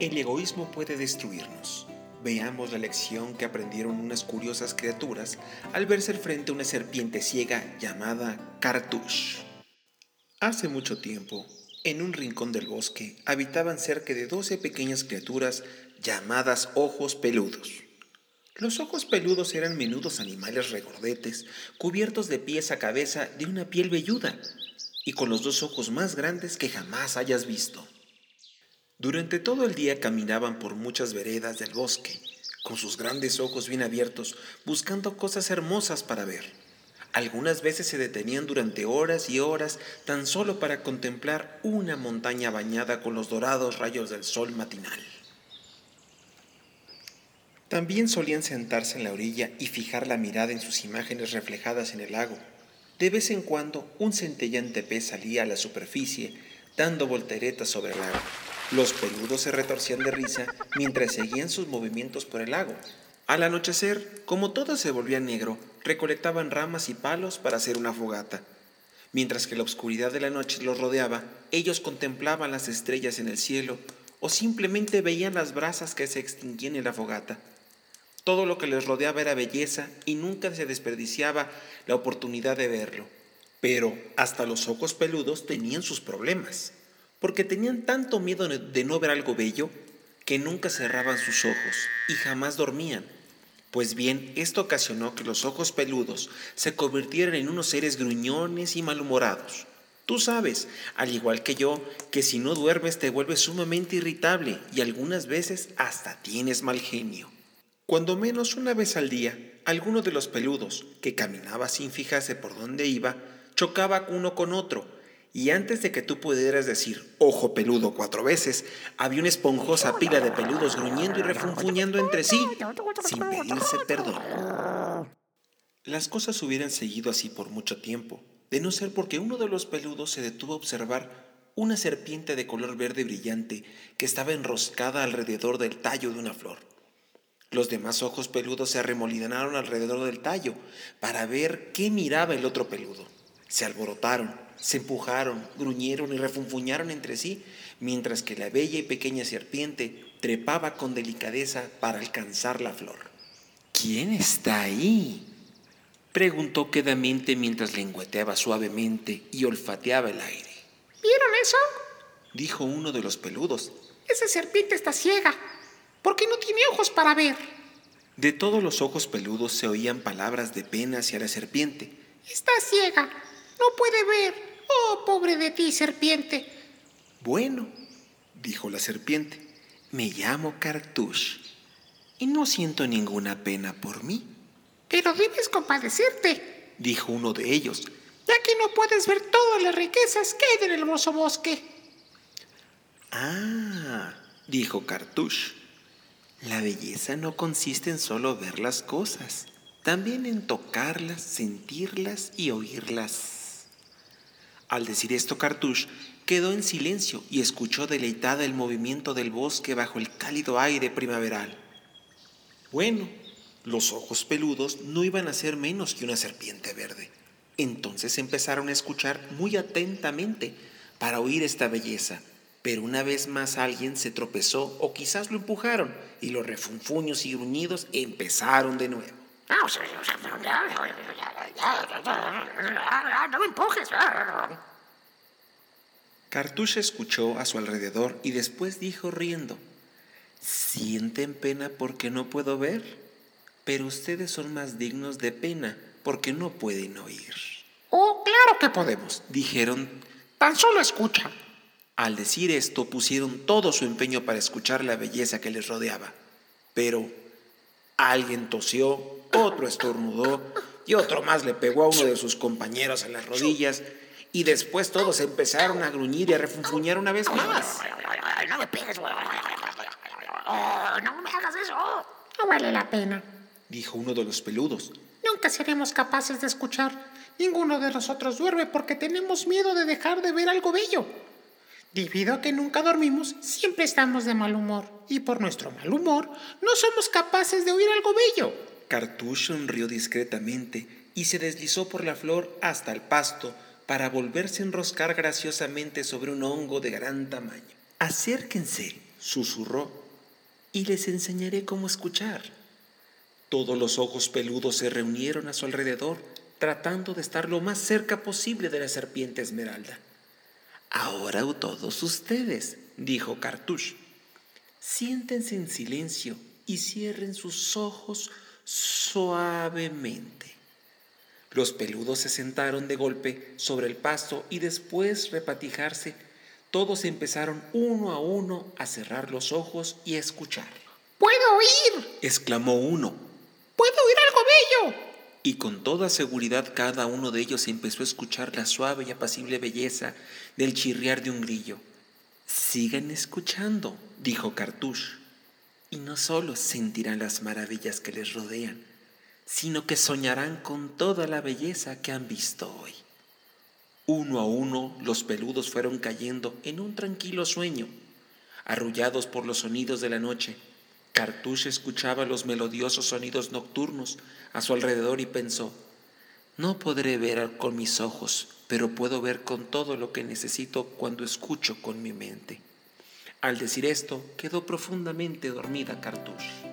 El egoísmo puede destruirnos. Veamos la lección que aprendieron unas curiosas criaturas al verse frente a una serpiente ciega llamada Cartouche. Hace mucho tiempo, en un rincón del bosque, habitaban cerca de doce pequeñas criaturas llamadas ojos peludos. Los ojos peludos eran menudos animales regordetes, cubiertos de pies a cabeza de una piel velluda y con los dos ojos más grandes que jamás hayas visto. Durante todo el día caminaban por muchas veredas del bosque, con sus grandes ojos bien abiertos, buscando cosas hermosas para ver. Algunas veces se detenían durante horas y horas tan solo para contemplar una montaña bañada con los dorados rayos del sol matinal. También solían sentarse en la orilla y fijar la mirada en sus imágenes reflejadas en el lago. De vez en cuando un centellante pez salía a la superficie, dando volteretas sobre el lago. Los peludos se retorcían de risa mientras seguían sus movimientos por el lago. Al anochecer, como todo se volvía negro, recolectaban ramas y palos para hacer una fogata. Mientras que la oscuridad de la noche los rodeaba, ellos contemplaban las estrellas en el cielo o simplemente veían las brasas que se extinguían en la fogata. Todo lo que les rodeaba era belleza y nunca se desperdiciaba la oportunidad de verlo. Pero hasta los ojos peludos tenían sus problemas porque tenían tanto miedo de no ver algo bello que nunca cerraban sus ojos y jamás dormían. Pues bien, esto ocasionó que los ojos peludos se convirtieran en unos seres gruñones y malhumorados. Tú sabes, al igual que yo, que si no duermes te vuelves sumamente irritable y algunas veces hasta tienes mal genio. Cuando menos una vez al día, alguno de los peludos, que caminaba sin fijarse por dónde iba, chocaba uno con otro, y antes de que tú pudieras decir ojo peludo cuatro veces, había una esponjosa pila de peludos gruñendo y refunfuñando entre sí, sin pedirse perdón. Las cosas hubieran seguido así por mucho tiempo, de no ser porque uno de los peludos se detuvo a observar una serpiente de color verde brillante que estaba enroscada alrededor del tallo de una flor. Los demás ojos peludos se arremolinaron alrededor del tallo para ver qué miraba el otro peludo. Se alborotaron se empujaron, gruñeron y refunfuñaron entre sí, mientras que la bella y pequeña serpiente trepaba con delicadeza para alcanzar la flor. ¿Quién está ahí? preguntó quedamente mientras lengüeteaba suavemente y olfateaba el aire. ¿Vieron eso? dijo uno de los peludos. Esa serpiente está ciega. ¿Por qué no tiene ojos para ver? De todos los ojos peludos se oían palabras de pena hacia la serpiente. Está ciega. No puede ver. Oh, pobre de ti, serpiente. Bueno, dijo la serpiente, me llamo Cartouche y no siento ninguna pena por mí. Pero debes compadecerte, dijo uno de ellos, ya que no puedes ver todas las riquezas que hay en el hermoso bosque. Ah, dijo Cartouche, la belleza no consiste en solo ver las cosas, también en tocarlas, sentirlas y oírlas. Al decir esto, Cartouche quedó en silencio y escuchó deleitada el movimiento del bosque bajo el cálido aire primaveral. Bueno, los ojos peludos no iban a ser menos que una serpiente verde. Entonces empezaron a escuchar muy atentamente para oír esta belleza, pero una vez más alguien se tropezó o quizás lo empujaron y los refunfuños y gruñidos empezaron de nuevo. No me empujes. Cartucho escuchó a su alrededor y después dijo riendo, ¿sienten pena porque no puedo ver? Pero ustedes son más dignos de pena porque no pueden oír. Oh, claro que podemos, dijeron. Tan solo escucha. Al decir esto pusieron todo su empeño para escuchar la belleza que les rodeaba. Pero alguien tosió, otro estornudó y otro más le pegó a uno de sus compañeros en las rodillas y después todos empezaron a gruñir y a refunfuñar una vez más. No me pegues. No me hagas eso. No vale la pena, dijo uno de los peludos. Nunca seremos capaces de escuchar. Ninguno de nosotros duerme porque tenemos miedo de dejar de ver algo bello. Debido a que nunca dormimos, siempre estamos de mal humor. Y por nuestro mal humor, no somos capaces de oír algo bello. Cartucho sonrió discretamente y se deslizó por la flor hasta el pasto para volverse a enroscar graciosamente sobre un hongo de gran tamaño. Acérquense, susurró, y les enseñaré cómo escuchar. Todos los ojos peludos se reunieron a su alrededor, tratando de estar lo más cerca posible de la serpiente esmeralda. Ahora todos ustedes, dijo Cartouche, siéntense en silencio y cierren sus ojos suavemente. Los peludos se sentaron de golpe sobre el pasto y después repatijarse, todos empezaron uno a uno a cerrar los ojos y a escuchar. ¡Puedo oír! exclamó uno. ¡Puedo oír! Y con toda seguridad cada uno de ellos empezó a escuchar la suave y apacible belleza del chirriar de un grillo. Sigan escuchando, dijo Cartouche, y no solo sentirán las maravillas que les rodean, sino que soñarán con toda la belleza que han visto hoy. Uno a uno los peludos fueron cayendo en un tranquilo sueño, arrullados por los sonidos de la noche. Cartouche escuchaba los melodiosos sonidos nocturnos a su alrededor y pensó, no podré ver con mis ojos, pero puedo ver con todo lo que necesito cuando escucho con mi mente. Al decir esto, quedó profundamente dormida Cartouche.